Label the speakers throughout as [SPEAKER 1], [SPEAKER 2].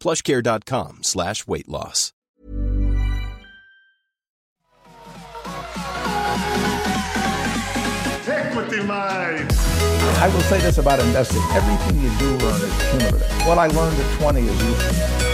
[SPEAKER 1] plushcare.com slash weight loss.
[SPEAKER 2] Equity Mates.
[SPEAKER 3] I will say this about investing. Everything you do learn is cumulative. What I learned at 20 is useful.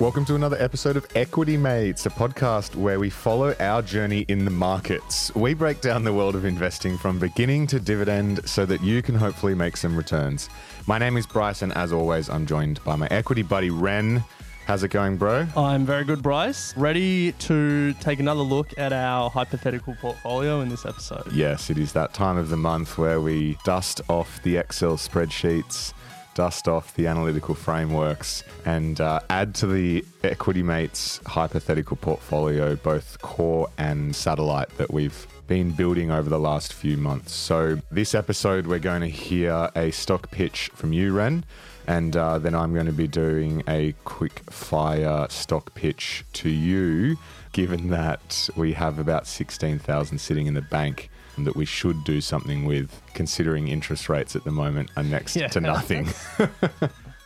[SPEAKER 4] Welcome to another episode of Equity Mates, a podcast where we follow our journey in the markets. We break down the world of investing from beginning to dividend so that you can hopefully make some returns. My name is Bryce, and as always, I'm joined by my equity buddy Ren. How's it going, bro?
[SPEAKER 5] I'm very good, Bryce. Ready to take another look at our hypothetical portfolio in this episode.
[SPEAKER 4] Yes, it is that time of the month where we dust off the Excel spreadsheets, dust off the analytical frameworks, and uh, add to the Equity Mates hypothetical portfolio both core and satellite that we've been building over the last few months. So, this episode, we're going to hear a stock pitch from you, Ren. And uh, then I'm going to be doing a quick fire stock pitch to you, given that we have about 16,000 sitting in the bank that we should do something with, considering interest rates at the moment are next
[SPEAKER 5] Yeah.
[SPEAKER 4] to nothing.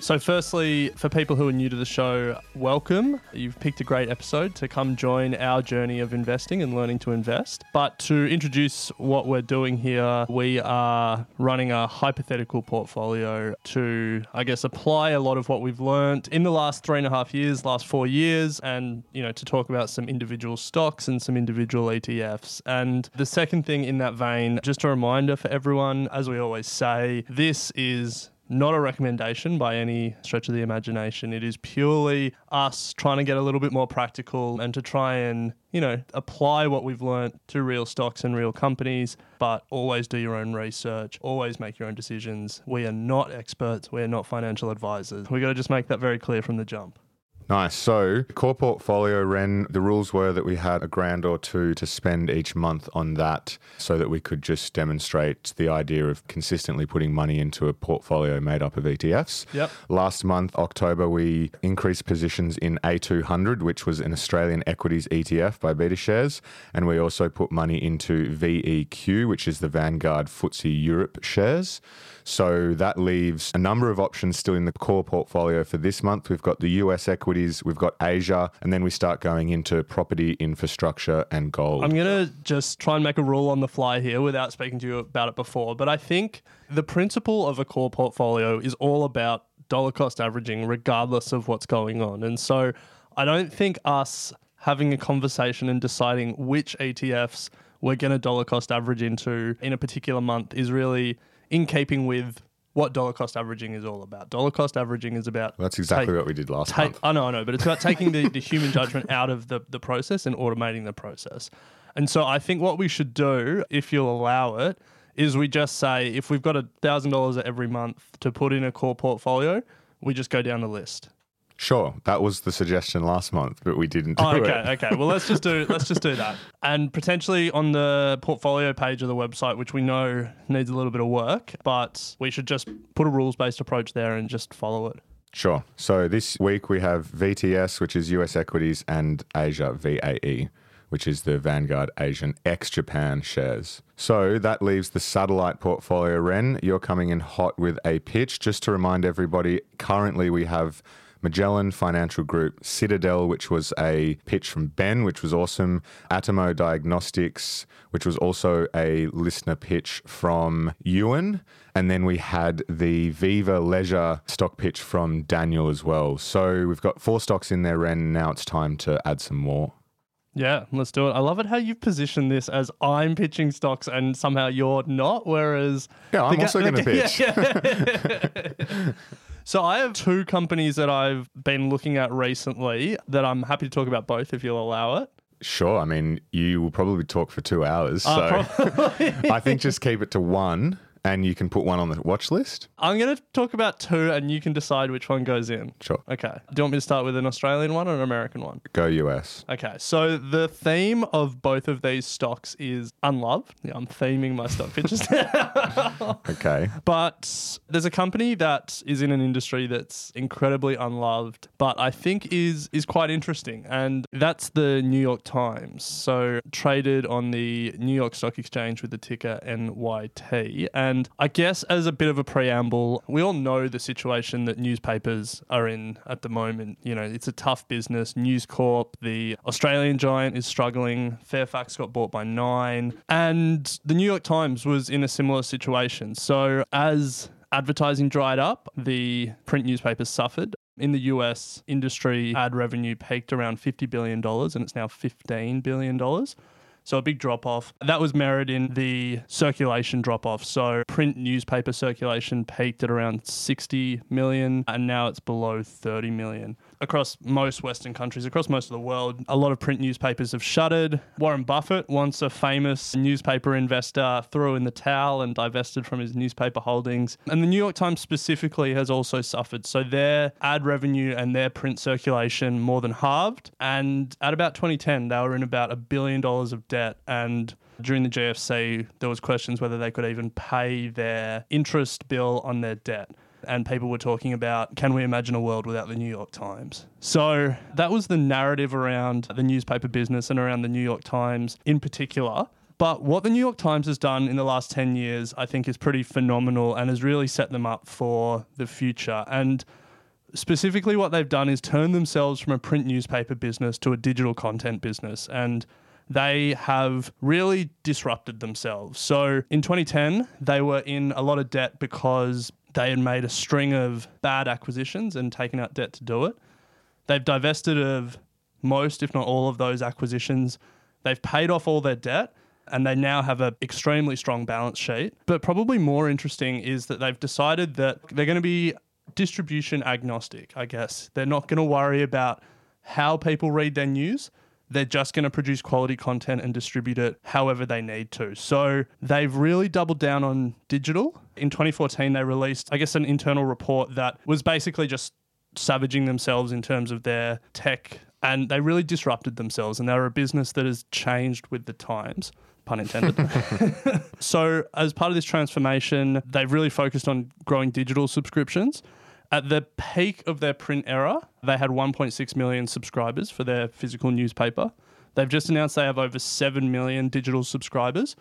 [SPEAKER 5] So, firstly, for people who are new to the show, welcome. You've picked a great episode to come join our journey of investing and learning to invest. But to introduce what we're doing here, we are running a hypothetical portfolio to, I guess, apply a lot of what we've learned in the last three and a half years, last four years, and, you know, to talk about some individual stocks and some individual ETFs. And the second thing in that vein, just a reminder for everyone, as we always say, this is not a recommendation by any stretch of the imagination. It is purely us trying to get a little bit more practical and to try and, you know, apply what we've learnt to real stocks and real companies, but always do your own research, always make your own decisions. We are not experts, we are not financial advisors. We got to just make that very clear from the jump.
[SPEAKER 4] Nice. So, core portfolio, Ren, the rules were that we had a grand or two to spend each month on that so that we could just demonstrate the idea of consistently putting money into a portfolio made up of ETFs.
[SPEAKER 5] Yep.
[SPEAKER 4] Last month, October, we increased positions in A200, which was an Australian equities ETF by Beta Shares. And we also put money into VEQ, which is the Vanguard FTSE Europe shares. So that leaves a number of options still in the core portfolio for this month. We've got the US equities, we've got Asia, and then we start going into property, infrastructure, and gold.
[SPEAKER 5] I'm going to just try and make a rule on the fly here without speaking to you about it before. But I think the principle of a core portfolio is all about dollar cost averaging, regardless of what's going on. And so I don't think us having a conversation and deciding which ETFs we're going to dollar cost average into in a particular month is really in keeping with what dollar cost averaging is all about. Dollar cost averaging is about
[SPEAKER 4] That's exactly
[SPEAKER 5] take-
[SPEAKER 4] what we did last
[SPEAKER 5] take,
[SPEAKER 4] month.
[SPEAKER 5] I know, I know, but it's about taking the, the human judgment out of the, the process and automating the process. And so I think what we should do, if you'll allow it, is we just say if we've got a thousand dollars every month to put in a core portfolio, we just go down the list.
[SPEAKER 4] Sure, that was the suggestion last month, but we didn't do
[SPEAKER 5] Oh, okay,
[SPEAKER 4] it.
[SPEAKER 5] okay. Well, let's just do let's just do that, and potentially on the portfolio page of the website, which we know needs a little bit of work, but we should just put a rules based approach there and just follow it.
[SPEAKER 4] Sure. So this week we have VTS, which is US equities, and Asia VAE, which is the Vanguard Asian ex Japan shares. So that leaves the satellite portfolio. Ren, you're coming in hot with a pitch. Just to remind everybody, currently we have Magellan Financial Group, Citadel, which was a pitch from Ben, which was awesome, Atomo Diagnostics, which was also a listener pitch from Ewan. And then we had the Viva Leisure stock pitch from Daniel as well. So we've got four stocks in there, Ren. Now it's time to add some more.
[SPEAKER 5] Yeah, let's do it. I love it how you've positioned this as I'm pitching stocks and somehow you're not, whereas.
[SPEAKER 4] Yeah, I'm also going to pitch.
[SPEAKER 5] yeah. so I have two companies that I've been looking at recently that I'm happy to talk about both if you'll allow it.
[SPEAKER 4] Sure. I mean, you will probably talk for two hours. So
[SPEAKER 5] Uh,
[SPEAKER 4] I think just keep it to one and you can put one on the watch list.
[SPEAKER 5] I'm going to talk about two and you can decide which one goes in.
[SPEAKER 4] Sure.
[SPEAKER 5] Okay. Do you want me to start with an Australian one or an American one?
[SPEAKER 4] Go US.
[SPEAKER 5] Okay, so the theme of both of these stocks is unloved. Yeah, I'm theming my stock pitches
[SPEAKER 4] Okay.
[SPEAKER 5] But there's a company that is in an industry that's incredibly unloved, but I think is is quite interesting, and that's the New York Times. So traded on the New York Stock Exchange with the ticker NYT. And I guess as a bit of a preamble, we all know the situation that newspapers are in at the moment. You know, it's a tough business. News Corp, the Australian giant, is struggling. Fairfax got bought by Nine, and the New York Times was in a similar situation. So as advertising dried up, the print newspapers suffered. In the US, industry ad revenue peaked around $50 billion and it's now $15 billion. So a big drop off. That was mirrored in the circulation drop off. So print newspaper circulation peaked at around 60 million and now it's below 30 million. Across most Western countries, across most of the world, a lot of print newspapers have shuttered. Warren Buffett, once a famous newspaper investor, threw in the towel and divested from his newspaper holdings. And the New York Times specifically has also suffered. So their ad revenue and their print circulation more than halved. And at about 2010, they were in about a billion dollars of debt. And during the GFC, there was questions whether they could even pay their interest bill on their debt. And people were talking about, can we imagine a world without the New York Times? So that was the narrative around the newspaper business and around the New York Times in particular. But what the New York Times has done in the last 10 years, I think, is pretty phenomenal and has really set them up for the future. And specifically, what they've done is turn themselves from a print newspaper business to a digital content business. And they have really disrupted themselves. So in 2010, they were in a lot of debt because they had made a string of bad acquisitions and taken out debt to do it. They've divested of most, if not all, of those acquisitions. They've paid off all their debt and they now have an extremely strong balance sheet. But probably more interesting is that they've decided that they're going to be distribution agnostic, I guess. They're not going to worry about how people read their news. They're just going to produce quality content and distribute it however they need to. So they've really doubled down on digital. In 2014, they released, I guess, an internal report that was basically just savaging themselves in terms of their tech and they really disrupted themselves and they're a business that has changed with the times pun intended so as part of this transformation they've really focused on growing digital subscriptions at the peak of their print era they had 1.6 million subscribers for their physical newspaper they've just announced they have over 7 million digital subscribers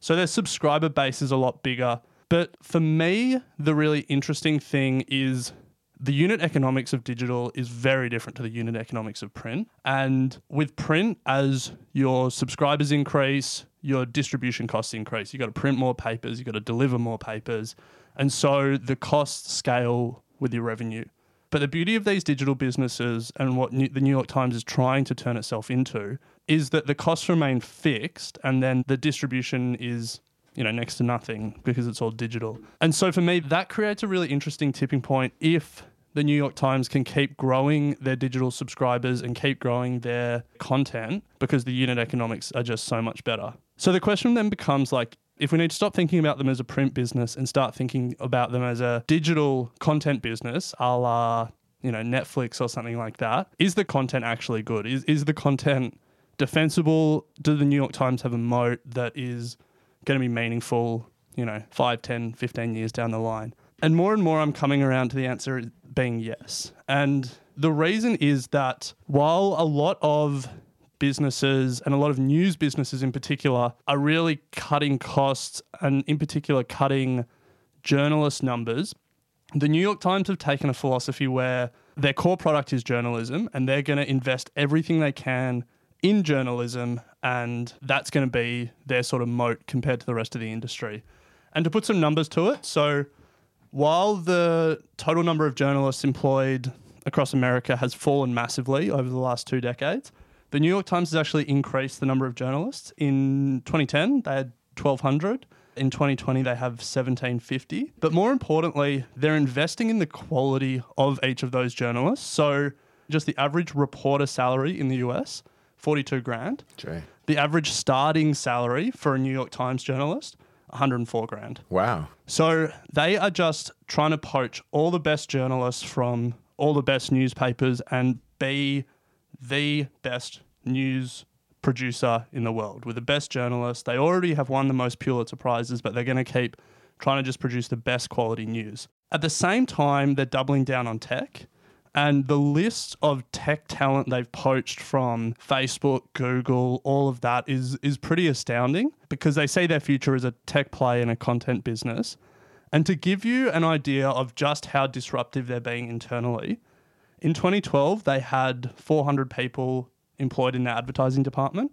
[SPEAKER 5] so their subscriber base is a lot bigger but for me the really interesting thing is the unit economics of digital is very different to the unit economics of print. And with print, as your subscribers increase, your distribution costs increase. You've got to print more papers, you've got to deliver more papers. And so the costs scale with your revenue. But the beauty of these digital businesses and what New- the New York Times is trying to turn itself into is that the costs remain fixed and then the distribution is you know, next to nothing because it's all digital. And so for me, that creates a really interesting tipping point if the New York Times can keep growing their digital subscribers and keep growing their content because the unit economics are just so much better. So the question then becomes like, if we need to stop thinking about them as a print business and start thinking about them as a digital content business, a la, you know, Netflix or something like that, is the content actually good? Is, is the content defensible? Do the New York Times have a moat that is going to be meaningful, you know, 5, 10, 15 years down the line. And more and more, I'm coming around to the answer being yes. And the reason is that while a lot of businesses and a lot of news businesses in particular are really cutting costs and, in particular, cutting journalist numbers, the New York Times have taken a philosophy where their core product is journalism and they're going to invest everything they can in journalism and that's going to be their sort of moat compared to the rest of the industry. And to put some numbers to it, so while the total number of journalists employed across America has fallen massively over the last two decades, the New York Times has actually increased the number of journalists. In 2010, they had 1,200. In 2020, they have 1,750. But more importantly, they're investing in the quality of each of those journalists. So, just the average reporter salary in the US, 42 grand.
[SPEAKER 4] Gee.
[SPEAKER 5] The average starting salary for a New York Times journalist, 104 grand.
[SPEAKER 4] Wow.
[SPEAKER 5] So they are just trying to poach all the best journalists from all the best newspapers and be the best news producer in the world with the best journalists. They already have won the most Pulitzer Prizes, but they're going to keep trying to just produce the best quality news. At the same time, they're doubling down on tech. And the list of tech talent they've poached from Facebook, Google, all of that is is pretty astounding because they say their future is a tech play and a content business. And to give you an idea of just how disruptive they're being internally, in 2012 they had 400 people employed in their advertising department.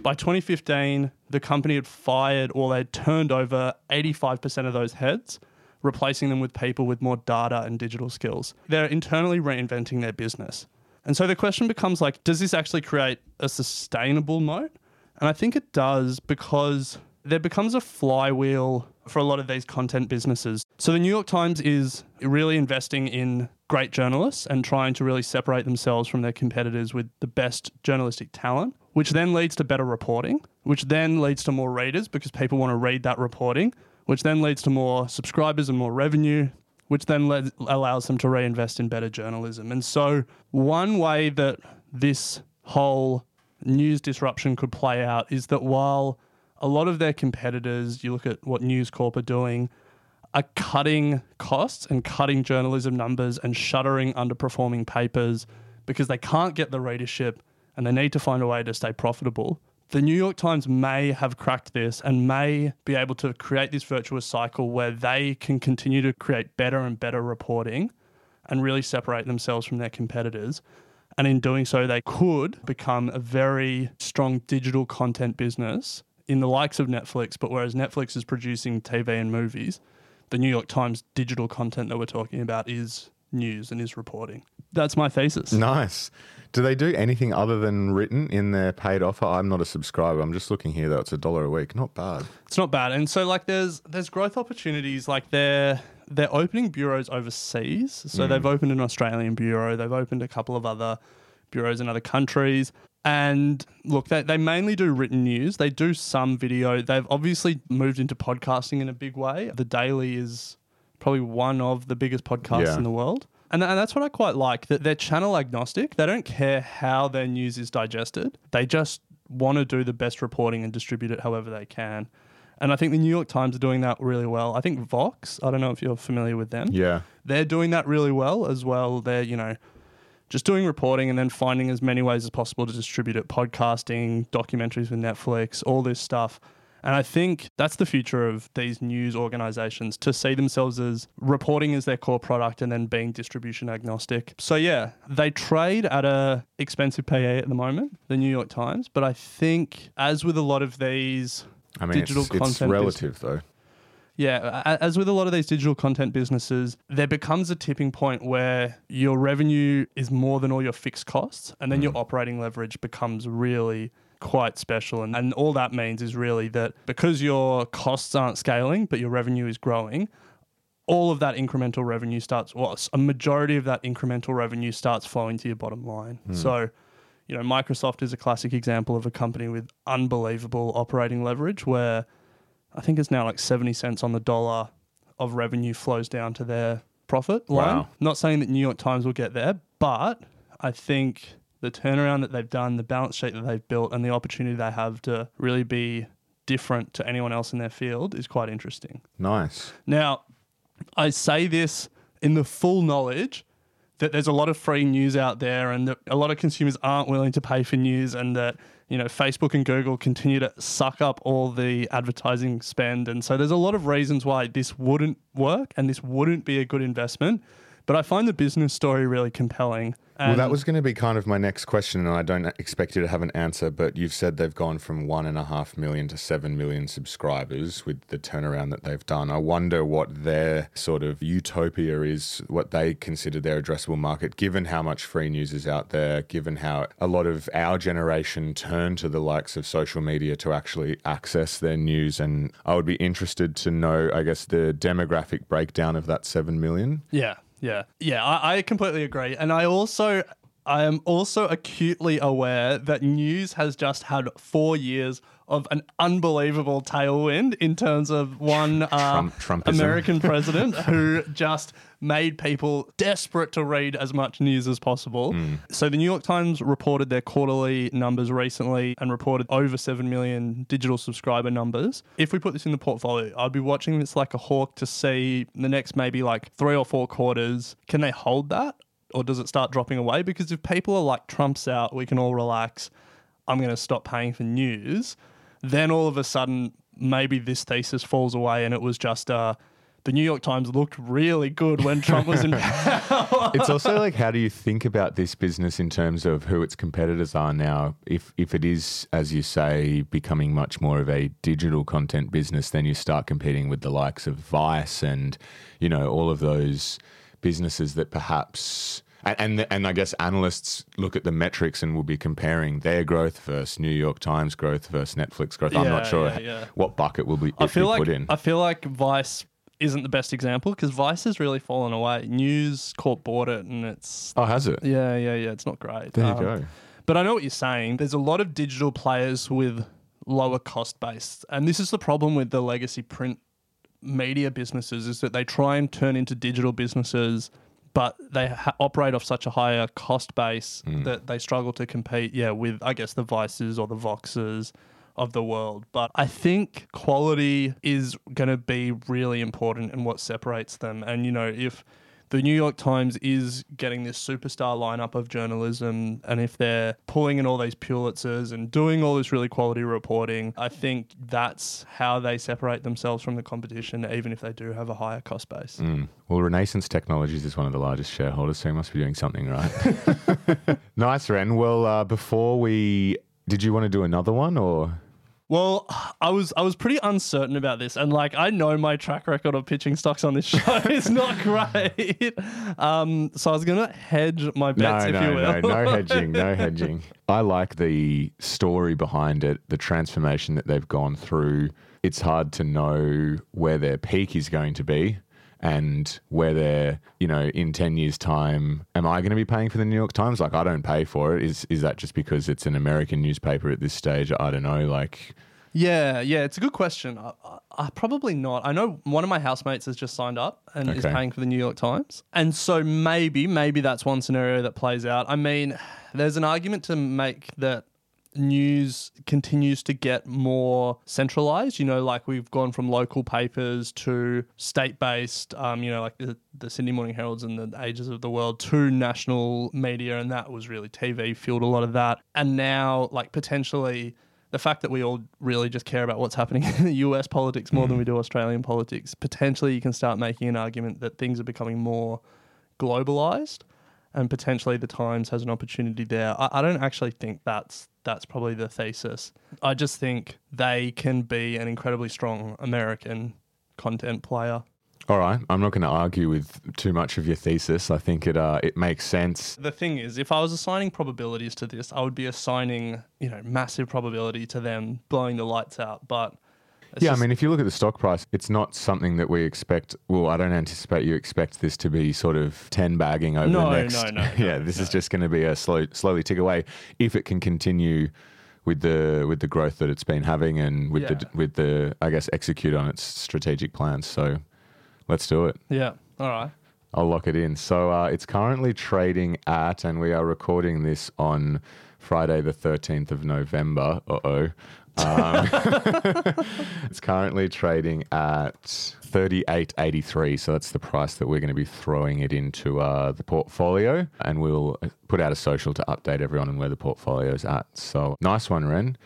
[SPEAKER 5] By 2015, the company had fired or they'd turned over 85% of those heads replacing them with people with more data and digital skills. They're internally reinventing their business. And so the question becomes like, does this actually create a sustainable moat? And I think it does because there becomes a flywheel for a lot of these content businesses. So the New York Times is really investing in great journalists and trying to really separate themselves from their competitors with the best journalistic talent, which then leads to better reporting, which then leads to more readers because people want to read that reporting, which then leads to more subscribers and more revenue, which then led, allows them to reinvest in better journalism. And so, one way that this whole news disruption could play out is that while a lot of their competitors, you look at what News Corp are doing, are cutting costs and cutting journalism numbers and shuttering underperforming papers because they can't get the readership and they need to find a way to stay profitable the New York Times may have cracked this and may be able to create this virtuous cycle where they can continue to create better and better reporting and really separate themselves from their competitors. And in doing so, they could become a very strong digital content business in the likes of Netflix. But whereas Netflix is producing TV and movies, the New York Times digital content that we're talking about is news and is reporting. That's my thesis.
[SPEAKER 4] Nice. Do they do anything other than written in their paid offer? I'm not a subscriber. I'm just looking here though. It's a dollar a week. Not bad.
[SPEAKER 5] It's not bad. And so like there's there's growth opportunities like they're they're opening bureaus overseas. So mm. they've opened an Australian bureau, they've opened a couple of other bureaus in other countries. And look, they, they mainly do written news. They do some video. They've obviously moved into podcasting in a big way. The Daily is probably one of the biggest podcasts
[SPEAKER 4] Yeah.
[SPEAKER 5] in the world. And, and that's what I quite like that they're channel agnostic. They don't care how their news is digested. They just want to do the best reporting and distribute it however they can. And I think the New York Times are doing that really well. I think Vox, I don't know if you're familiar with them.
[SPEAKER 4] Yeah.
[SPEAKER 5] They're doing that really well as well. They're, you know, just doing reporting and then finding as many ways as possible to distribute it podcasting, documentaries with Netflix, all this stuff. And I think that's the future of these news organizations to see themselves as reporting as their core product and then being distribution agnostic. So yeah, they trade at a expensive PE at the moment, the New York Times, but I think as with a lot of these
[SPEAKER 4] I mean,
[SPEAKER 5] digital
[SPEAKER 4] it's,
[SPEAKER 5] content
[SPEAKER 4] it's relative though.
[SPEAKER 5] Yeah, as with a lot of these digital content businesses, there becomes a tipping point where your revenue is more than all your fixed costs, and then your mm-hmm. operating leverage becomes really quite special. And, and all that means is really that because your costs aren't scaling, but your revenue is growing, all of that incremental revenue starts, well, a majority of that incremental revenue starts flowing to your bottom line. Hmm. So, you know, Microsoft is a classic example of a company with unbelievable operating leverage where I think it's now like 70 cents on the dollar of revenue flows down to their profit line.
[SPEAKER 4] Wow.
[SPEAKER 5] Not saying that New York Times will get there, but I think the turnaround that they've done, the balance sheet that they've built, and the opportunity they have to really be different to anyone else in their field is quite interesting.
[SPEAKER 4] Nice.
[SPEAKER 5] Now, I say this in the full knowledge that there's a lot of free news out there and that a lot of consumers aren't willing to pay for news and that you know Facebook and Google continue to suck up all the advertising spend. And so there's a lot of reasons why this wouldn't work and this wouldn't be a good investment but I find the business story really compelling
[SPEAKER 4] Well, that was going to be kind of my next question, and I don't expect you to have an answer, but you've said they've gone from one and a half million to seven million subscribers with the turnaround that they've done. I wonder what their sort of utopia is, what they consider their addressable market, given how much free news is out there, given how a lot of our generation turn to the likes of social media to actually access their news. And I would be interested to know, I guess, the demographic breakdown of that seven million.
[SPEAKER 5] Yeah, yeah, yeah. I, I completely agree, and I also, I am also acutely aware that news has just had four years of an unbelievable tailwind in terms of one uh,
[SPEAKER 4] Trump-
[SPEAKER 5] American president who just made people desperate to read as much news as possible. So the New York Times reported their quarterly numbers recently and reported over 7 million digital subscriber numbers. If we put this in the portfolio, I'd be watching this like a hawk to see the next maybe like three or four quarters. Can they hold that? Or does it start dropping away? Because if people are like, Trump's out, we can all relax, I'm going to stop paying for news, then all of a sudden, maybe this thesis falls away and it was just uh, the New York Times looked really good when Trump was in power.
[SPEAKER 4] it's also like how do you think about this business in terms of who its competitors are now if if it is as you say becoming much more of a digital content business then you start competing with the likes of Vice and you know all of those businesses that perhaps and and, and I guess analysts look at the metrics and will be comparing their growth versus New York Times growth versus Netflix growth. I'm not sure
[SPEAKER 5] yeah, yeah.
[SPEAKER 4] what bucket will be,
[SPEAKER 5] I feel like
[SPEAKER 4] put in.
[SPEAKER 5] I feel like Vice isn't the best example because Vice has really fallen away. News Corp bought it and it's
[SPEAKER 4] oh, has it?
[SPEAKER 5] yeah, yeah, yeah. It's not great.
[SPEAKER 4] There you
[SPEAKER 5] Um,
[SPEAKER 4] go.
[SPEAKER 5] But I know what you're saying. There's a lot of digital players with lower cost base, and this is the problem with the legacy print media businesses is that they try and turn into digital businesses, but they ha- operate off such a higher cost base hmm. that they struggle to compete. Yeah, with I guess the Vices or the Voxes of the world. But I think quality is going to be really important in what separates them. And you know, if the New York Times is getting this superstar lineup of journalism, and if they're pulling in all these Pulitzers and doing all this really quality reporting, I think that's how they separate themselves from the competition, even if they do have a higher cost base.
[SPEAKER 4] Mm. Well, Renaissance Technologies is one of the largest shareholders, so he must be doing something right. nice, Ren. Well, uh, before we. Did you want to do another one or.
[SPEAKER 5] Well, I was I was pretty uncertain about this, and like I know my track record of pitching stocks on this show is not great. Um, so I was gonna hedge my bets,
[SPEAKER 4] no,
[SPEAKER 5] if
[SPEAKER 4] no,
[SPEAKER 5] you will.
[SPEAKER 4] no, no hedging, no hedging. I like the story behind it, the transformation that they've gone through. It's hard to know where their peak is going to be and where they're, you know, in 10 years' time, am I going to be paying for the New York Times? Like, I don't pay for it. Is, is that just because it's an American newspaper at this stage? I don't know. Like,
[SPEAKER 5] Yeah, yeah, it's a good question. I, I, I probably not. I know one of my housemates has just signed up and is paying for the New York Times, and so maybe, maybe that's one scenario that plays out. I mean, there's an argument to make that news continues to get more centralized. You know, like we've gone from local papers to state based, um, you know, like the, the Sydney Morning Heralds and the Ages of the World to national media. And that was really TV fueled a lot of that. And now, like, potentially. The fact that we all really just care about what's happening in the US politics more than we do Australian politics, potentially you can start making an argument that things are becoming more globalized and potentially the Times has an opportunity there. I, I don't actually think that's that's probably the thesis. I just think they can be an incredibly strong American content player.
[SPEAKER 4] all right, I'm not going to argue with too much of your thesis. I think it, uh, it makes sense.
[SPEAKER 5] The thing is, if I was assigning probabilities to this, I would be assigning, you know, massive probability to them blowing the lights out. But it's
[SPEAKER 4] Yeah,
[SPEAKER 5] just-
[SPEAKER 4] I mean, if you look at the stock price, it's not something that we expect. Well, I don't anticipate you expect this to be sort of ten bagging over
[SPEAKER 5] No,
[SPEAKER 4] the next.
[SPEAKER 5] no, no, no.
[SPEAKER 4] yeah,
[SPEAKER 5] no,
[SPEAKER 4] this is just going to be a slow, slowly tick away if it can continue with the with the growth that it's been having and with the with the I guess execute on its strategic plans. So let's do it.
[SPEAKER 5] yeah, all right.
[SPEAKER 4] I'll lock it in. So uh, it's currently trading at, and we are recording this on Friday, the 13th of November. Uh oh. Um, it's currently trading at 38.83, so that's the price that we're going to be throwing it into uh, the portfolio, and we'll put out a social to update everyone on where the portfolio is at. So nice one, Ren.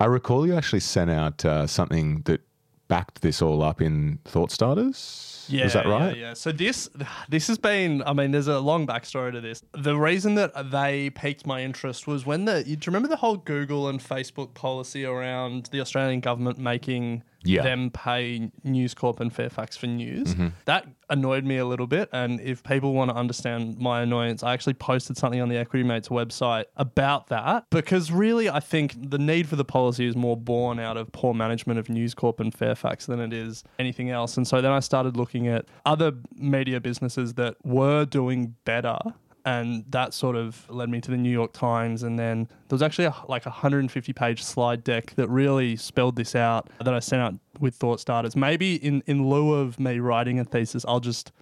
[SPEAKER 4] I recall you actually sent out uh, something that backed this all up in Thought Starters.
[SPEAKER 5] Yeah,
[SPEAKER 4] is that right?
[SPEAKER 5] Yeah, yeah. So this this has been. I mean, there's a long backstory to this. The reason that they piqued my interest was when the. Do you remember the whole Google and Facebook policy around the Australian government making
[SPEAKER 4] Yeah.
[SPEAKER 5] them pay News Corp and Fairfax for news?
[SPEAKER 4] Mm-hmm.
[SPEAKER 5] That annoyed me a little bit. And if people want to understand my annoyance, I actually posted something on the Equity Mates website about that because really, I think the need for the policy is more born out of poor management of News Corp and Fairfax than it is anything else. And so then I started looking at other media businesses that were doing better. And that sort of led me to the New York Times. And then there was actually a, like a 150 page slide deck that really spelled this out that I sent out with thought starters. Maybe in, in lieu of me writing a thesis, I'll just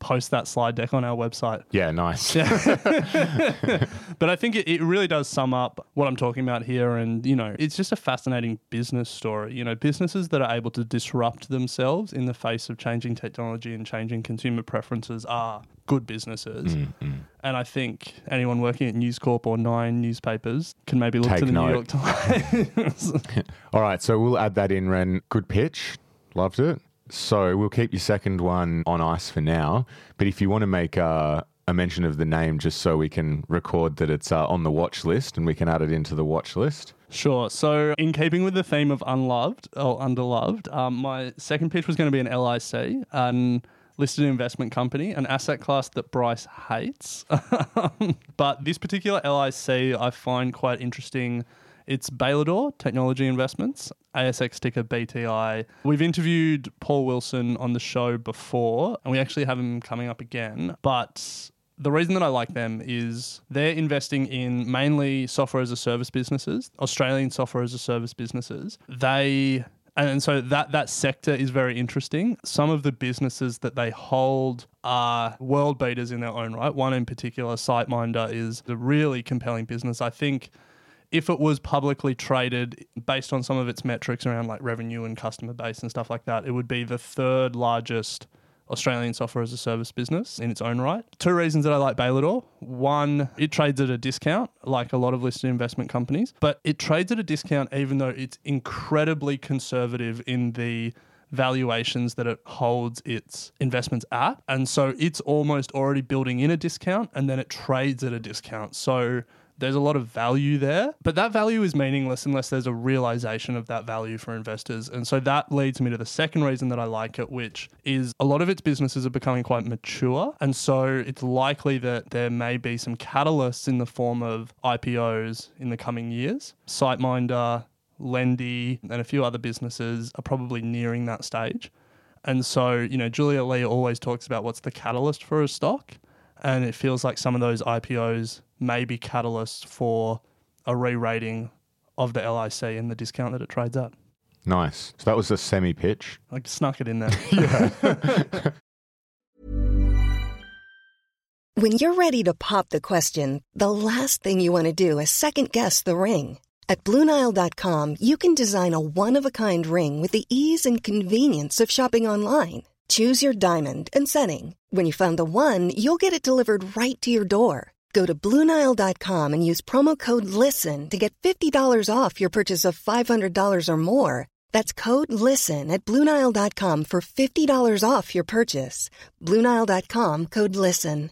[SPEAKER 5] post that slide deck on our website.
[SPEAKER 4] Yeah, nice.
[SPEAKER 5] But I think it, it really does sum up what I'm talking about here. And, you know, it's just a fascinating business story. You know, businesses that are able to disrupt themselves in the face of changing technology and changing consumer preferences are good businesses.
[SPEAKER 4] Mm,
[SPEAKER 5] And I think anyone working at News Corp or Nine newspapers can maybe look
[SPEAKER 4] Take
[SPEAKER 5] to the New. York Times.
[SPEAKER 4] All right, so we'll add that in, Ren. Good pitch. Loved it. So we'll keep your second one on ice for now. But if you want to make a, a mention of the name just so we can record that it's uh, on the watch list and we can add it into the watch list.
[SPEAKER 5] Sure. So, in keeping with the theme of unloved or underloved, um, my second pitch was going to be an LIC, an listed investment company, an asset class that Bryce hates. but this particular LIC I find quite interesting. It's Bailador Technology Investments, ASX ticker BTI. We've interviewed Paul Wilson on the show before, and we actually have him coming up again. But the reason that I like them is they're investing in mainly software as a service businesses, Australian software as a service businesses. They and so that that sector is very interesting. Some of the businesses that they hold are world beaters in their own right. One in particular, SiteMinder, is a really compelling business. I think if it was publicly traded based on some of its metrics around like revenue and customer base and stuff like that, it would be the third largest Australian software as a service business in its own right. Two reasons that I like Bailador. One, it trades at a discount, like a lot of listed investment companies, but it trades at a discount even though it's incredibly conservative in the valuations that it holds its investments at. And so it's almost already building in a discount and then it trades at a discount. So there's a lot of value there, but that value is meaningless unless there's a realization of that value for investors. And so that leads me to the second reason that I like it, which is a lot of its businesses are becoming quite mature. And so it's likely that there may be some catalysts in the form of IPOs in the coming years. SiteMinder, Lendi, and a few other businesses are probably nearing that stage. And so, you know, Julia Lee always talks about what's the catalyst for a stock. And it feels like some of those IPOs may be catalysts for a re rating of the LIC and the discount that it trades at.
[SPEAKER 4] Nice. So that was a semi pitch.
[SPEAKER 5] I snuck it in there. yeah.
[SPEAKER 6] When you're ready to pop the question, the last thing you want to do is second guess the ring. At Bluenile.com, you can design a one of a kind ring with the ease and convenience of shopping online. Choose your diamond and setting. When you find the one, you'll get it delivered right to your door. Go to Bluenile.com and use promo code LISTEN to get $50 off your purchase of $500 or more. That's code LISTEN at Bluenile.com for $50 off your purchase. Bluenile.com code LISTEN.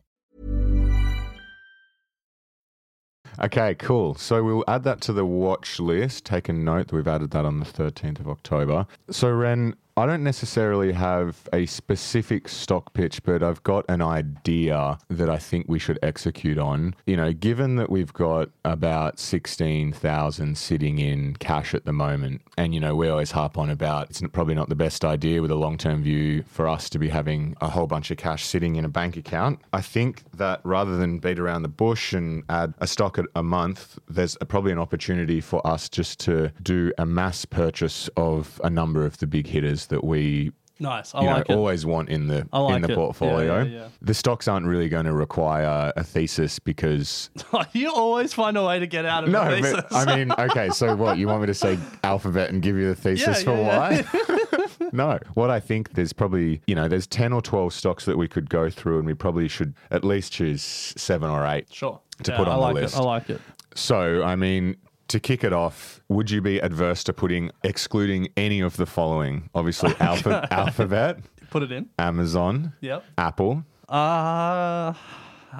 [SPEAKER 4] Okay, cool. So we'll add that to the watch list. Take a note that we've added that on the 13th of October. So, Ren, I don't necessarily have a specific stock pitch, but I've got an idea that I think we should execute on. You know, given that we've got about 16,000 sitting in cash at the moment, and, you know, we always harp on about it's probably not the best idea with a long term view for us to be having a whole bunch of cash sitting in a bank account. I think that rather than beat around the bush and add a stock a month, there's probably an opportunity for us just to do a mass purchase of a number of the big hitters that we
[SPEAKER 5] Nice. I
[SPEAKER 4] you
[SPEAKER 5] like
[SPEAKER 4] know,
[SPEAKER 5] it.
[SPEAKER 4] always want in the
[SPEAKER 5] I like
[SPEAKER 4] in the
[SPEAKER 5] it.
[SPEAKER 4] portfolio.
[SPEAKER 5] Yeah, yeah, yeah.
[SPEAKER 4] The stocks aren't really going to require a thesis because
[SPEAKER 5] you always find a way to get out of
[SPEAKER 4] no,
[SPEAKER 5] the thesis.
[SPEAKER 4] but I mean, okay, so what you want me to say alphabet and give you the thesis for why? no, what I think there's probably you know there's ten or twelve stocks that we could go through, and we probably should at least choose seven or eight.
[SPEAKER 5] sure.
[SPEAKER 4] to put on
[SPEAKER 5] I
[SPEAKER 4] the list.
[SPEAKER 5] It. I like it.
[SPEAKER 4] So, I mean, to kick it off, would you be adverse to putting excluding any of the following? Obviously, alpha, Alphabet,
[SPEAKER 5] Put it in.
[SPEAKER 4] Amazon,
[SPEAKER 5] Yep.
[SPEAKER 4] Apple.
[SPEAKER 5] Uh,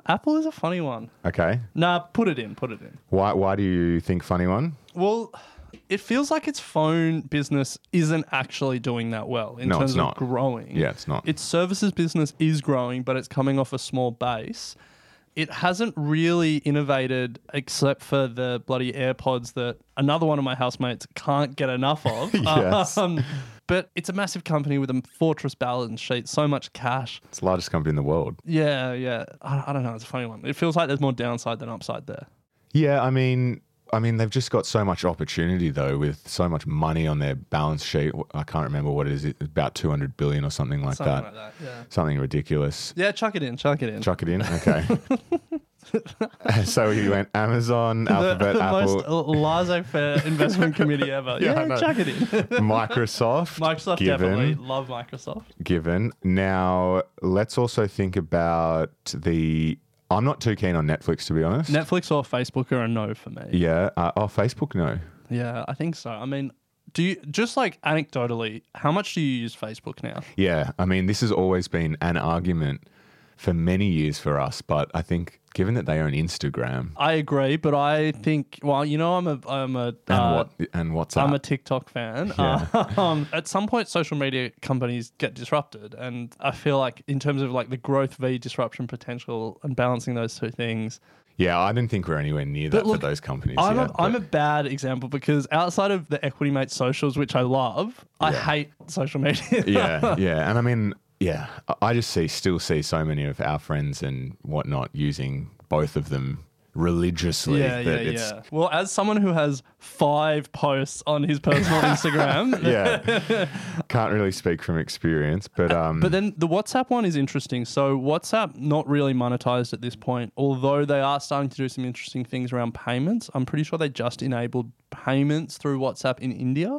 [SPEAKER 5] Apple is a funny one.
[SPEAKER 4] Okay,
[SPEAKER 5] Nah, put it in. Put it in.
[SPEAKER 4] why why do you think funny one?
[SPEAKER 5] Well, it feels like its phone business isn't actually doing that well in
[SPEAKER 4] No,
[SPEAKER 5] terms
[SPEAKER 4] it's not.
[SPEAKER 5] of growing.
[SPEAKER 4] Yeah, it's not.
[SPEAKER 5] Its services business is growing, but it's coming off a small base. It hasn't really innovated except for the bloody AirPods that another one of my housemates can't get enough of.
[SPEAKER 4] Yes.
[SPEAKER 5] Um, but it's a massive company with a fortress balance sheet, so much cash.
[SPEAKER 4] It's the largest company in the world.
[SPEAKER 5] Yeah, yeah. I, I don't know. It's a funny one. It feels like there's more downside than upside there.
[SPEAKER 4] Yeah, I mean, I mean, they've just got so much opportunity though, with so much money on their balance sheet. I can't remember what it is. It's about two hundred billion or something like
[SPEAKER 5] Something
[SPEAKER 4] that.
[SPEAKER 5] like that. Yeah.
[SPEAKER 4] Something ridiculous.
[SPEAKER 5] Yeah, chuck it in. Chuck it in.
[SPEAKER 4] Chuck it in. Okay. so you went Amazon,
[SPEAKER 5] the,
[SPEAKER 4] Alphabet,
[SPEAKER 5] the
[SPEAKER 4] Apple,
[SPEAKER 5] most laissez-faire investment committee ever.
[SPEAKER 4] Yeah,
[SPEAKER 5] Yeah, chuck it in.
[SPEAKER 4] Microsoft.
[SPEAKER 5] Microsoft
[SPEAKER 4] given,
[SPEAKER 5] definitely love Microsoft.
[SPEAKER 4] given. Now let's also think about the. I'm not too keen on Netflix to be honest.
[SPEAKER 5] Netflix or Facebook are a no for me.
[SPEAKER 4] yeah. Uh, oh, Facebook. No.
[SPEAKER 5] Yeah, I think so. I mean, do you just like anecdotally, how much do you use Facebook now?
[SPEAKER 4] Yeah. I mean, this has always been an argument for many years for us, but I think given that they own Instagram
[SPEAKER 5] I agree, but I think well, you know, I'm a I'm a
[SPEAKER 4] and
[SPEAKER 5] uh,
[SPEAKER 4] what and what's
[SPEAKER 5] I'm a? TikTok fan.
[SPEAKER 4] Yeah.
[SPEAKER 5] um, at some point, social media companies get disrupted, and I feel like in terms of like the growth v disruption potential and balancing those two things,
[SPEAKER 4] yeah, I didn't think we're anywhere near that
[SPEAKER 5] look,
[SPEAKER 4] for those companies.
[SPEAKER 5] I'm,
[SPEAKER 4] yet,
[SPEAKER 5] a, I'm a bad example because outside of the Equity Mate socials, which I love, I hate social media.
[SPEAKER 4] yeah, yeah, and I mean, yeah, I- just see still see so many of our friends and whatnot using both of them religiously.
[SPEAKER 5] Yeah, yeah, yeah. Well, as someone who has five posts on his personal Instagram,
[SPEAKER 4] yeah. Can't really speak from experience, but um,
[SPEAKER 5] But then the WhatsApp one is interesting. So WhatsApp not really monetized at this point, although they are starting to do some interesting things around payments. I'm pretty sure they just enabled payments through WhatsApp in India.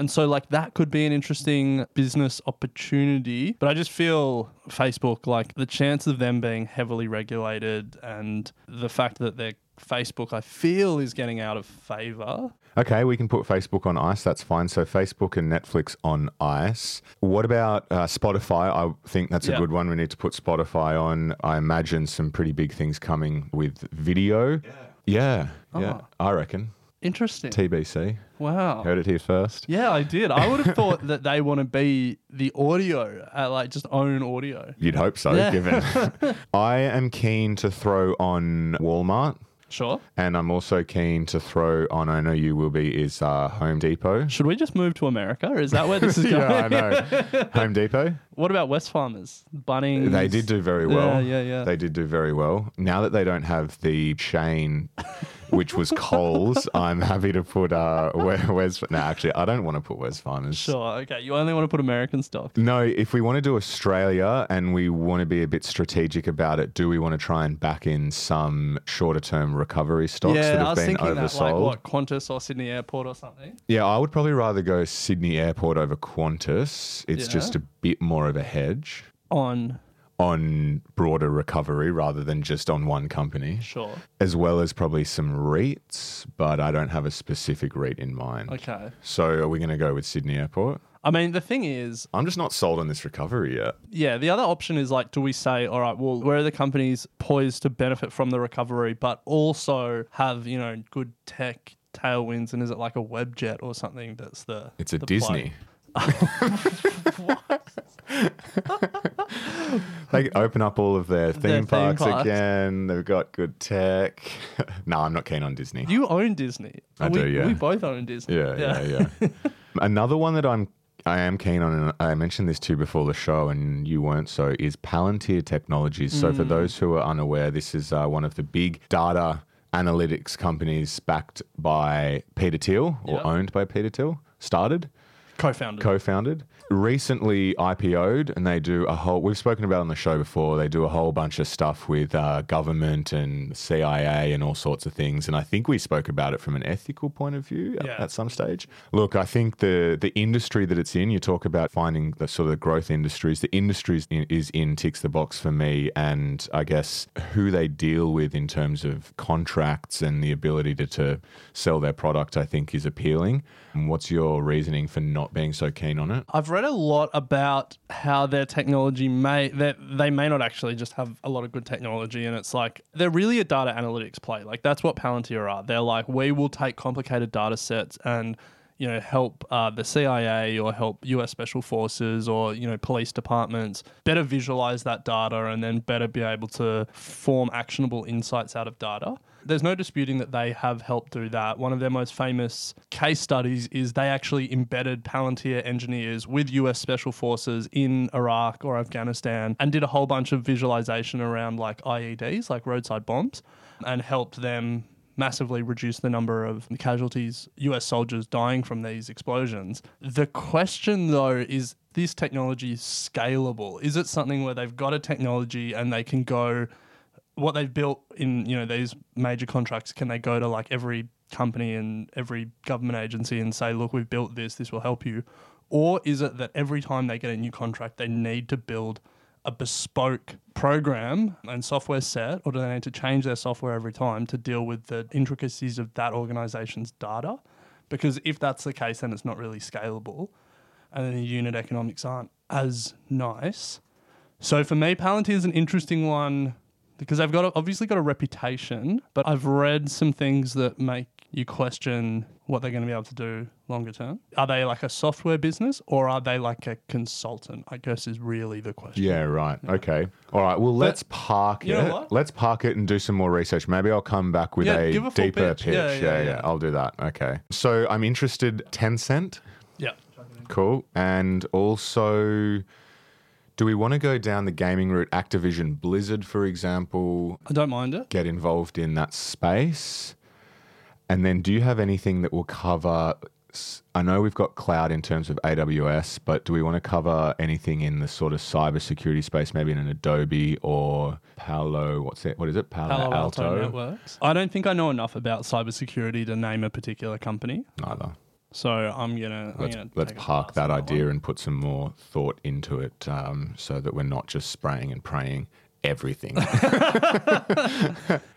[SPEAKER 5] And so like that could be an interesting business opportunity. But I just feel Facebook like the chance of them being heavily regulated and the fact that their Facebook I feel is getting out of favor.
[SPEAKER 4] okay, we can put Facebook on ice. That's fine. So Facebook and Netflix on ice. What about uh, Spotify? I think that's a
[SPEAKER 5] Yeah.
[SPEAKER 4] good one. We need to put Spotify on. I imagine some pretty big things coming with video. Yeah, yeah, yeah.
[SPEAKER 5] Oh.
[SPEAKER 4] I reckon
[SPEAKER 5] Interesting.
[SPEAKER 4] TBC.
[SPEAKER 5] wow.
[SPEAKER 4] Heard it here first.
[SPEAKER 5] Yeah, I did. I would have thought that they want to be the audio, uh, like just own audio.
[SPEAKER 4] You'd hope so,
[SPEAKER 5] Yeah.
[SPEAKER 4] given. I am keen to throw on Walmart,
[SPEAKER 5] Sure.
[SPEAKER 4] and I'm also keen to throw on, I know you will be, is uh, Home Depot.
[SPEAKER 5] Should we just move to America? Is that where this is going?
[SPEAKER 4] yeah, I know. Home Depot.
[SPEAKER 5] What about Wesfarmers? Bunnings?
[SPEAKER 4] They did do very well.
[SPEAKER 5] Yeah, yeah, yeah.
[SPEAKER 4] They did do very well. Now that they don't have the chain, which was Coles, I'm happy to put uh, Wes. Wes no, actually, I don't want to put Wesfarmers.
[SPEAKER 5] Sure. Okay. You only want to put American stock.
[SPEAKER 4] No, if we want to do Australia and we want to be a bit strategic about it, do we want to try and back in some shorter term recovery stocks that
[SPEAKER 5] yeah,
[SPEAKER 4] have
[SPEAKER 5] I was
[SPEAKER 4] been
[SPEAKER 5] thinking
[SPEAKER 4] oversold?
[SPEAKER 5] that, like what Qantas or Sydney Airport or something.
[SPEAKER 4] Yeah, I would probably rather go Sydney Airport over Qantas. It's
[SPEAKER 5] Yeah.
[SPEAKER 4] just a bit more of a hedge
[SPEAKER 5] On
[SPEAKER 4] on broader recovery rather than just on one company,
[SPEAKER 5] sure.
[SPEAKER 4] as well as probably some REITs, but I don't have a specific REIT in mind.
[SPEAKER 5] Okay.
[SPEAKER 4] So are we going to go with Sydney Airport?
[SPEAKER 5] I mean, the thing is,
[SPEAKER 4] I'm just not sold on this recovery yet.
[SPEAKER 5] yeah, the other option is like, do we say, all right, well, where are the companies poised to benefit from the recovery, but also have, you know, good tech tailwinds? And is it like a Webjet or something that's the.
[SPEAKER 4] It's a
[SPEAKER 5] the?
[SPEAKER 4] Disney. they open up all of their theme,
[SPEAKER 5] Their theme
[SPEAKER 4] parks,
[SPEAKER 5] parks.
[SPEAKER 4] again. They've got good tech. no, I'm not keen on Disney.
[SPEAKER 5] You own Disney.
[SPEAKER 4] I
[SPEAKER 5] we,
[SPEAKER 4] do, yeah.
[SPEAKER 5] We both own Disney.
[SPEAKER 4] Yeah, yeah, yeah. Another one that I'm I am keen on, and I mentioned this to you before the show, and you weren't so, is Palantir Technologies. So,
[SPEAKER 5] Mm.
[SPEAKER 4] for those who are unaware, this is uh, one of the big data analytics companies backed by Peter Thiel or
[SPEAKER 5] Yep.
[SPEAKER 4] owned by Peter Thiel. Started.
[SPEAKER 5] Co-founded.
[SPEAKER 4] co-founded, recently IPO'd, and they do a whole. We've spoken about it on the show before. They do a whole bunch of stuff with uh, government and CIA and all sorts of things. And I think we spoke about it from an ethical point of view at,
[SPEAKER 5] Yeah.
[SPEAKER 4] at some stage. Look, I think the the industry that it's in. You talk about finding the sort of growth industries. The industries in, is in ticks the box for me, and I guess who they deal with in terms of contracts and the ability to, to sell their product. I think is appealing. And What's your reasoning for not being so keen on it?
[SPEAKER 5] I've read a lot about how their technology may that they may not actually just have a lot of good technology, and it's like they're really a data analytics play. Like that's what Palantir are. They're like we will take complicated data sets and you know help uh, the CIA or help U.S. Special Forces or you know police departments better visualize that data and then better be able to form actionable insights out of data. There's no disputing that they have helped do that. One of their most famous case studies is they actually embedded Palantir engineers with US Special Forces in Iraq or Afghanistan and did a whole bunch of visualization around like IEDs, like roadside bombs, and helped them massively reduce the number of casualties, US soldiers dying from these explosions. The question though is this technology scalable? Is it something where they've got a technology and they can go what they've built in you know these major contracts can they go to like every company and every government agency and say look we've built this this will help you or is it that every time they get a new contract they need to build a bespoke program and software set or do they need to change their software every time to deal with the intricacies of that organization's data? Because if that's the case then it's not really scalable and then the unit economics aren't as nice. So for me, Palantir is an interesting one because they've got a, obviously got a reputation, but I've read some things that make you question what they're going to be able to do longer term. Are they like a software business or are they like a consultant? I guess is really the question.
[SPEAKER 4] Yeah, right. Okay. All right. Well, let's park
[SPEAKER 5] you
[SPEAKER 4] it.
[SPEAKER 5] know what?
[SPEAKER 4] Let's park it and do some more research. Maybe I'll come back with
[SPEAKER 5] Yeah,
[SPEAKER 4] a
[SPEAKER 5] a
[SPEAKER 4] deeper
[SPEAKER 5] pitch.
[SPEAKER 4] pitch.
[SPEAKER 5] Yeah,
[SPEAKER 4] Yeah
[SPEAKER 5] yeah,
[SPEAKER 4] yeah,
[SPEAKER 5] yeah.
[SPEAKER 4] I'll do that. Okay. So I'm interested. Tencent.
[SPEAKER 5] Yeah.
[SPEAKER 4] Cool. And also, do we want to go down the gaming route? Activision Blizzard, for example,
[SPEAKER 5] I don't mind it.
[SPEAKER 4] get involved in that space? And then, do you have anything that will cover? I know we've got cloud in terms of AWS, but do we want to cover anything in the sort of cybersecurity space, maybe in an Adobe or Palo? What's it? What is it? Palo,
[SPEAKER 5] Palo Alto
[SPEAKER 4] Alto.
[SPEAKER 5] Networks. I don't think I know enough about cybersecurity to name a particular company.
[SPEAKER 4] Neither.
[SPEAKER 5] So I'm gonna. I'm
[SPEAKER 4] Let's
[SPEAKER 5] gonna
[SPEAKER 4] let's park that idea
[SPEAKER 5] one.
[SPEAKER 4] and put some more thought into it, um, so that we're not just spraying and praying everything.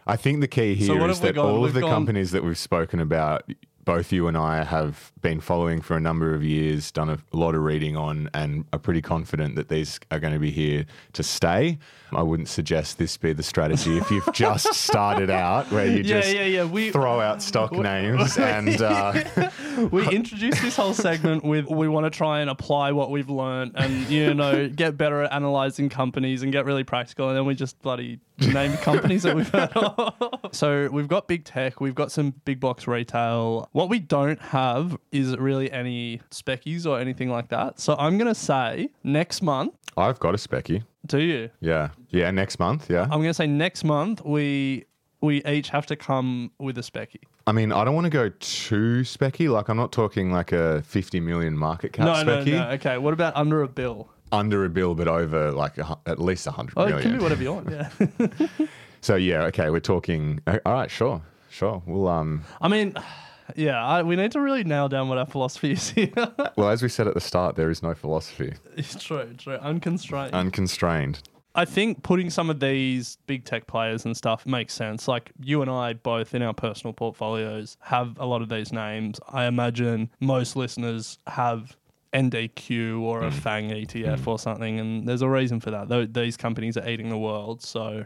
[SPEAKER 4] I think the key
[SPEAKER 5] So
[SPEAKER 4] here
[SPEAKER 5] what
[SPEAKER 4] is that all
[SPEAKER 5] We've
[SPEAKER 4] of the
[SPEAKER 5] gone-
[SPEAKER 4] companies that we've spoken about, both you and I have been following for a number of years, done a lot of reading on, and are pretty confident that these are going to be here to stay. I wouldn't suggest this be the strategy if you've just started out, where you
[SPEAKER 5] Yeah,
[SPEAKER 4] just
[SPEAKER 5] yeah, yeah. We
[SPEAKER 4] throw out stock names and. Uh,
[SPEAKER 5] we introduced this whole segment with we want to try and apply what we've learned and you know get better at analyzing companies and get really practical and then we just bloody name companies that we've heard of. So we've got big tech, we've got some big box retail. What we don't have is really any speckies or anything like that. So I'm gonna say next month.
[SPEAKER 4] I've got a specky.
[SPEAKER 5] Do you?
[SPEAKER 4] Yeah. Yeah, next month. Yeah.
[SPEAKER 5] I'm gonna say next month we we each have to come with a specky.
[SPEAKER 4] I mean, I don't want to go too specky. Like, I'm not talking like a 50 million market cap
[SPEAKER 5] No, no,
[SPEAKER 4] specky.
[SPEAKER 5] no. Okay. What about under a bill?
[SPEAKER 4] Under a bill, but over like a, at least a 100
[SPEAKER 5] Oh,
[SPEAKER 4] million.
[SPEAKER 5] it can be whatever you want. Yeah.
[SPEAKER 4] So, yeah, okay, we're talking. uh, All right, sure. Sure. We'll, um,
[SPEAKER 5] I mean, yeah, I, we need to really nail down what our philosophy is here.
[SPEAKER 4] well, as we said at the start, there is no philosophy,
[SPEAKER 5] it's true, true. Unconstrained.
[SPEAKER 4] unconstrained.
[SPEAKER 5] I think putting some of these big tech players and stuff makes sense. Like you and I both in our personal portfolios have a lot of these names. I imagine most listeners have NDQ or a FANG ETF or something, and there's a reason for that. Tho- These companies are eating the world. So,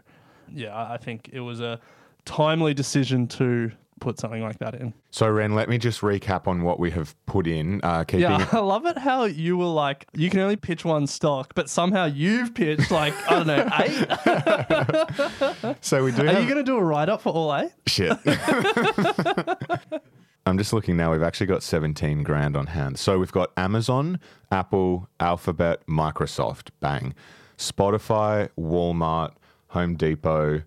[SPEAKER 5] yeah, I think it was a timely decision to put something like that in.
[SPEAKER 4] So, Ren, let me just recap on what we have put in. Uh, keeping
[SPEAKER 5] Yeah, I love it how you were like, you can only pitch one stock, but somehow you've pitched like, I don't know, eight.
[SPEAKER 4] So, we do
[SPEAKER 5] Are
[SPEAKER 4] have.
[SPEAKER 5] you going to do a write up for all eight?
[SPEAKER 4] Shit. I'm just looking now. We've actually got 17 grand on hand. So we've got Amazon, Apple, Alphabet, Microsoft, bang. Spotify, Walmart, Home Depot,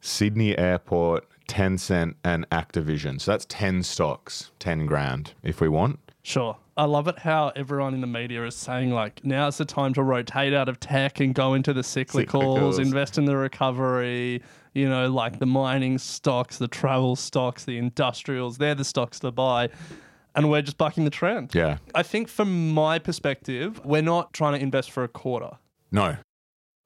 [SPEAKER 4] Sydney Airport, Tencent, and Activision. So that's 10 stocks, 10 grand if we want.
[SPEAKER 5] Sure. I love it how everyone in the media is saying, like, now's the time to rotate out of tech and go into the cyclicals,
[SPEAKER 4] Cyclicals.
[SPEAKER 5] invest in the recovery, you know, like the mining stocks, the travel stocks, the industrials. They're the stocks to buy. And we're just bucking the trend.
[SPEAKER 4] Yeah.
[SPEAKER 5] I think from my perspective, we're not trying to invest for a quarter.
[SPEAKER 4] No.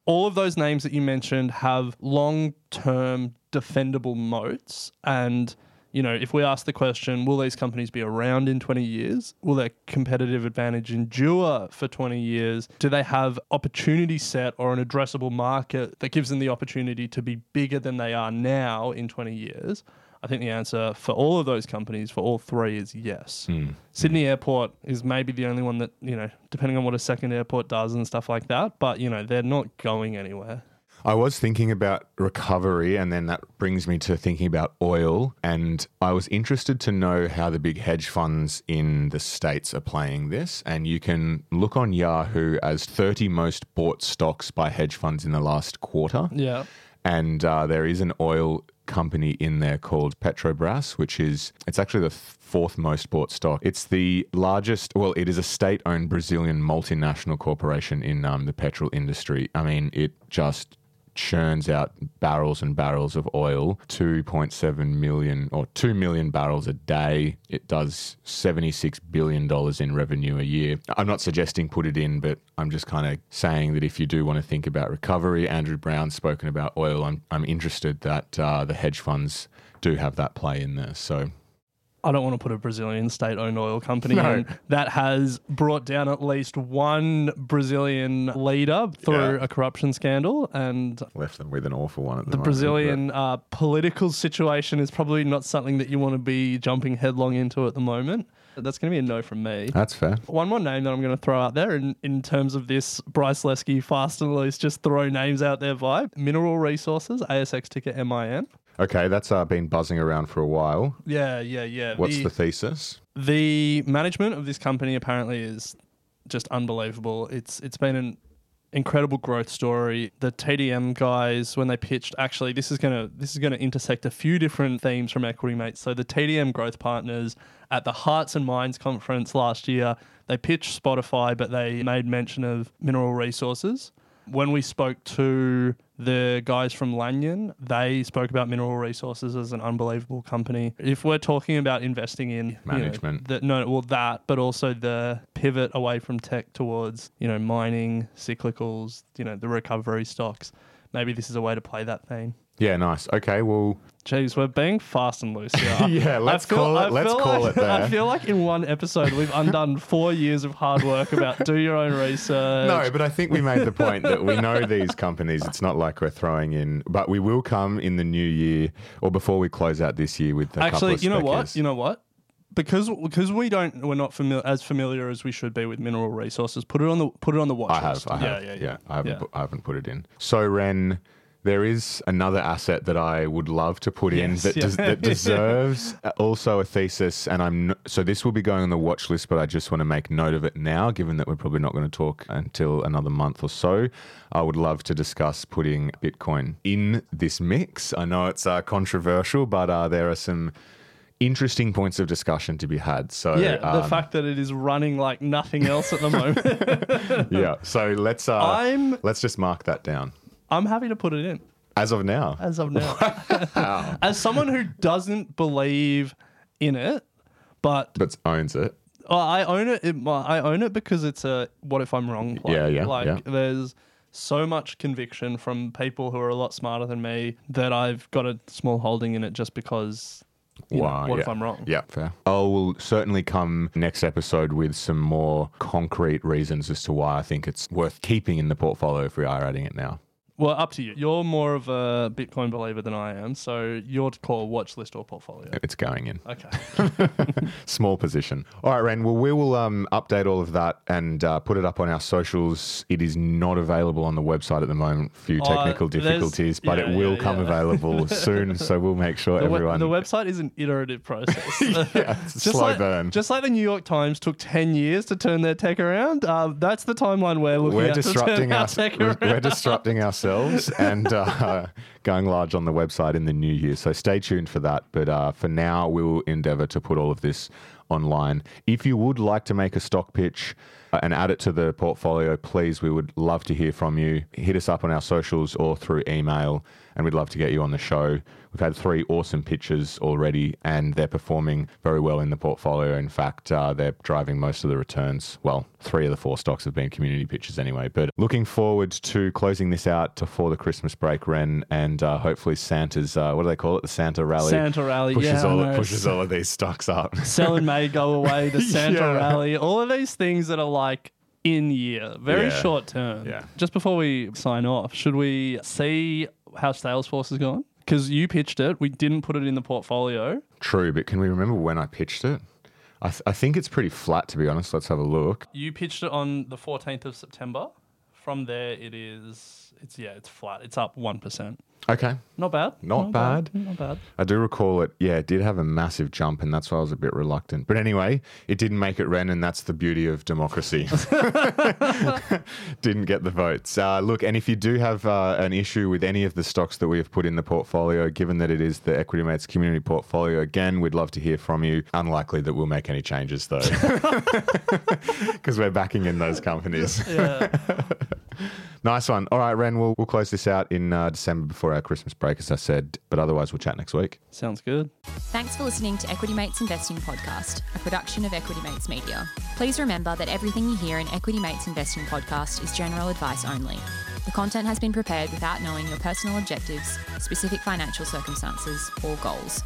[SPEAKER 5] All of those names that you mentioned have long term defendable moats. And, you know, if we ask the question, will these companies be around in 20 years? Will their competitive advantage endure for 20 years? Do they have opportunity set or an addressable market that gives them the opportunity to be bigger than they are now in 20 years? I think the answer for all of those companies, for all three, is yes. Hmm. Sydney Airport is maybe the only one that, you know, depending on what a second airport does and stuff like that, but, you know, they're not going anywhere.
[SPEAKER 4] I was thinking about recovery, and then that brings me to thinking about oil. And I was interested to know how the big hedge funds in the States are playing this. And you can look on Yahoo as 30 most bought stocks by hedge funds in the last quarter.
[SPEAKER 5] Yeah.
[SPEAKER 4] And uh, there is an oil company in there called Petrobras, which is it's actually the fourth most bought stock. It's the largest. Well, it is a state-owned Brazilian multinational corporation in um, the petrol industry. I mean, it just churns out barrels and barrels of oil. 2.7 million or 2 million barrels a day. It does 76 billion dollars in revenue a year. I'm not suggesting put it in but i'm just kind of saying that if you do want to think about recovery andrew brown's spoken about oil. I'm, I'm interested that uh, the hedge funds do have that play in there. So
[SPEAKER 5] I don't want to put a Brazilian state owned oil company
[SPEAKER 4] No.
[SPEAKER 5] in that has brought down at least one Brazilian leader through
[SPEAKER 4] Yeah.
[SPEAKER 5] a corruption scandal. And
[SPEAKER 4] left them with an awful one at the,
[SPEAKER 5] the
[SPEAKER 4] moment,
[SPEAKER 5] Brazilian uh, political situation is probably not something that you want to be jumping headlong into at the moment. That's going to be a no from me.
[SPEAKER 4] that's fair
[SPEAKER 5] One more name that I'm going to throw out there in, in terms of this Bryce Leske fast and loose, just throw names out there vibe. Mineral Resources, ASX ticker MIN.
[SPEAKER 4] Okay that's uh, been buzzing around for a while
[SPEAKER 5] Yeah, yeah, yeah.
[SPEAKER 4] what's the thesis
[SPEAKER 5] the management of this company apparently is just unbelievable. It's it's been an incredible growth story. The TDM guys when they pitched actually this is going to this is going to intersect a few different themes from Equity Mates. So the TDM growth partners at the Hearts and Minds conference last year, they pitched Spotify but they made mention of mineral resources. When we spoke to the guys from Lanyon, they spoke about mineral resources as an unbelievable company. If we're talking about investing in you know,
[SPEAKER 4] Management.
[SPEAKER 5] the, no, well, that, but also the pivot away from tech towards, you know, mining, cyclicals, you know, the recovery stocks. Maybe this is a way to play that theme.
[SPEAKER 4] Yeah nice okay well
[SPEAKER 5] Jeez, we're being fast and loose here.
[SPEAKER 4] Yeah, let's
[SPEAKER 5] feel-
[SPEAKER 4] call it-
[SPEAKER 5] I
[SPEAKER 4] let's
[SPEAKER 5] feel
[SPEAKER 4] call
[SPEAKER 5] like,
[SPEAKER 4] it there.
[SPEAKER 5] I feel like in one episode we've undone four years of hard work about do your own research.
[SPEAKER 4] No, but I think we made the point that we know these companies. It's not like we're throwing in, but we will come in the new year or before we close out this year with a couple
[SPEAKER 5] Actually,
[SPEAKER 4] of
[SPEAKER 5] you know what? You know what? Because because we don't we're not familiar as familiar as we should be with mineral resources. Put it on the put it on the watch
[SPEAKER 4] I have,
[SPEAKER 5] list.
[SPEAKER 4] I have,
[SPEAKER 5] Yeah, yeah, yeah.
[SPEAKER 4] I haven't,
[SPEAKER 5] Yeah.
[SPEAKER 4] I haven't put it in. So Ren, there is another asset that I would love to put in that,
[SPEAKER 5] yeah.
[SPEAKER 4] des- that deserves also a thesis, and I'm n- so this will be going on the watch list, but I just want to make note of it now, given that we're probably not going to talk until another month or so. I would love to discuss putting Bitcoin in this mix. I know it's uh, controversial, but uh, there are some interesting points of discussion to be had. So
[SPEAKER 5] Yeah, the
[SPEAKER 4] um,
[SPEAKER 5] fact that it is running like nothing else at the moment.
[SPEAKER 4] yeah. So let's uh,
[SPEAKER 5] I'm-
[SPEAKER 4] let's just mark that down
[SPEAKER 5] I'm happy to put it in
[SPEAKER 4] as of now.
[SPEAKER 5] as of now. as someone who doesn't believe in it, but
[SPEAKER 4] but owns it.
[SPEAKER 5] Well, I own it. it. I own it because it's a what if I'm wrong play.
[SPEAKER 4] Yeah, yeah,
[SPEAKER 5] Like
[SPEAKER 4] yeah.
[SPEAKER 5] there's so much conviction from people who are a lot smarter than me that I've got a small holding in it just because. Know,
[SPEAKER 4] Wow,
[SPEAKER 5] what
[SPEAKER 4] yeah.
[SPEAKER 5] if I'm wrong?
[SPEAKER 4] Yeah, fair. I will certainly come next episode with some more concrete reasons as to why I think it's worth keeping in the portfolio if we are adding it now.
[SPEAKER 5] Well, up to you. You're more of a Bitcoin believer than I am, so your call watch list or portfolio.
[SPEAKER 4] It's going in.
[SPEAKER 5] Okay.
[SPEAKER 4] Small position. All right, Ren. Well, we will um, update all of that and uh, put it up on our socials. It is not available on the website at the moment. Few
[SPEAKER 5] Uh,
[SPEAKER 4] technical
[SPEAKER 5] there's-
[SPEAKER 4] difficulties, but
[SPEAKER 5] yeah,
[SPEAKER 4] it will
[SPEAKER 5] yeah,
[SPEAKER 4] come
[SPEAKER 5] yeah.
[SPEAKER 4] available soon. So we'll make sure
[SPEAKER 5] The, we-
[SPEAKER 4] everyone.
[SPEAKER 5] the website is an iterative process.
[SPEAKER 4] yeah, it's a slow
[SPEAKER 5] like,
[SPEAKER 4] burn.
[SPEAKER 5] Just like the New York Times took 10 years to turn their tech around, uh, that's the timeline we're looking
[SPEAKER 4] we're
[SPEAKER 5] at. to turn
[SPEAKER 4] disrupting
[SPEAKER 5] tech
[SPEAKER 4] we're,
[SPEAKER 5] around.
[SPEAKER 4] we're disrupting ourselves and uh, going large on the website in the new year. So stay tuned for that. But uh, for now, we will endeavour to put all of this online. If you would like to make a stock pitch uh, and add it to the portfolio, please, we would love to hear from you. Hit us up on our socials or through email, and we'd love to get you on the show. We've had three awesome pitches already, and they're performing very well in the portfolio. In fact, uh, they're driving most of the returns. Well, three of the four stocks have been community pitches anyway. But looking forward to closing this out before the Christmas break, Ren, and uh, hopefully Santa's, uh, what do they call it? The Santa Rally.
[SPEAKER 5] Santa Rally,
[SPEAKER 4] pushes
[SPEAKER 5] yeah,
[SPEAKER 4] all,
[SPEAKER 5] know.
[SPEAKER 4] pushes all of these stocks up.
[SPEAKER 5] Selling may go away, the Santa
[SPEAKER 4] Yeah.
[SPEAKER 5] Rally, all of these things that are like in year, very
[SPEAKER 4] Yeah.
[SPEAKER 5] short term.
[SPEAKER 4] Yeah.
[SPEAKER 5] Just before we sign off, should we see how Salesforce has going? Because you pitched it, we didn't put it in the portfolio.
[SPEAKER 4] True, but can we remember when I pitched it? I, th- I think it's pretty flat, to be honest. Let's have a look.
[SPEAKER 5] You pitched it on the 14th of September. From there, it is, it's yeah, it's flat. It's up 1%.
[SPEAKER 4] Okay.
[SPEAKER 5] Not bad.
[SPEAKER 4] Not bad.
[SPEAKER 5] Not bad.
[SPEAKER 4] I do recall it. Yeah, it did have a massive jump, and that's why I was a bit reluctant. But anyway, it didn't make it Ren, and that's the beauty of democracy. didn't get the votes. Uh, look, and if you do have uh, an issue with any of the stocks that we have put in the portfolio, given that it is the Equity Mates community portfolio, again, we'd love to hear from you. Unlikely that we'll make any changes, though, because we're backing in those companies. Nice one. All right, Ren, we'll, we'll close this out in uh, December before our Christmas break, as I said. But otherwise, we'll chat next week.
[SPEAKER 5] Sounds good.
[SPEAKER 7] Thanks for listening to Equity Mates Investing Podcast, a production of Equity Mates Media. Please remember that everything you hear in Equity Mates Investing Podcast is general advice only. The content has been prepared without knowing your personal objectives, specific financial circumstances, or goals.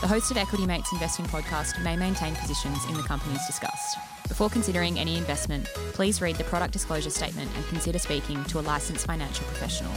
[SPEAKER 7] The host of Equity Mates Investing Podcast may maintain positions in the companies discussed. Before considering any investment, please read the product disclosure statement and consider speaking to a licensed financial professional.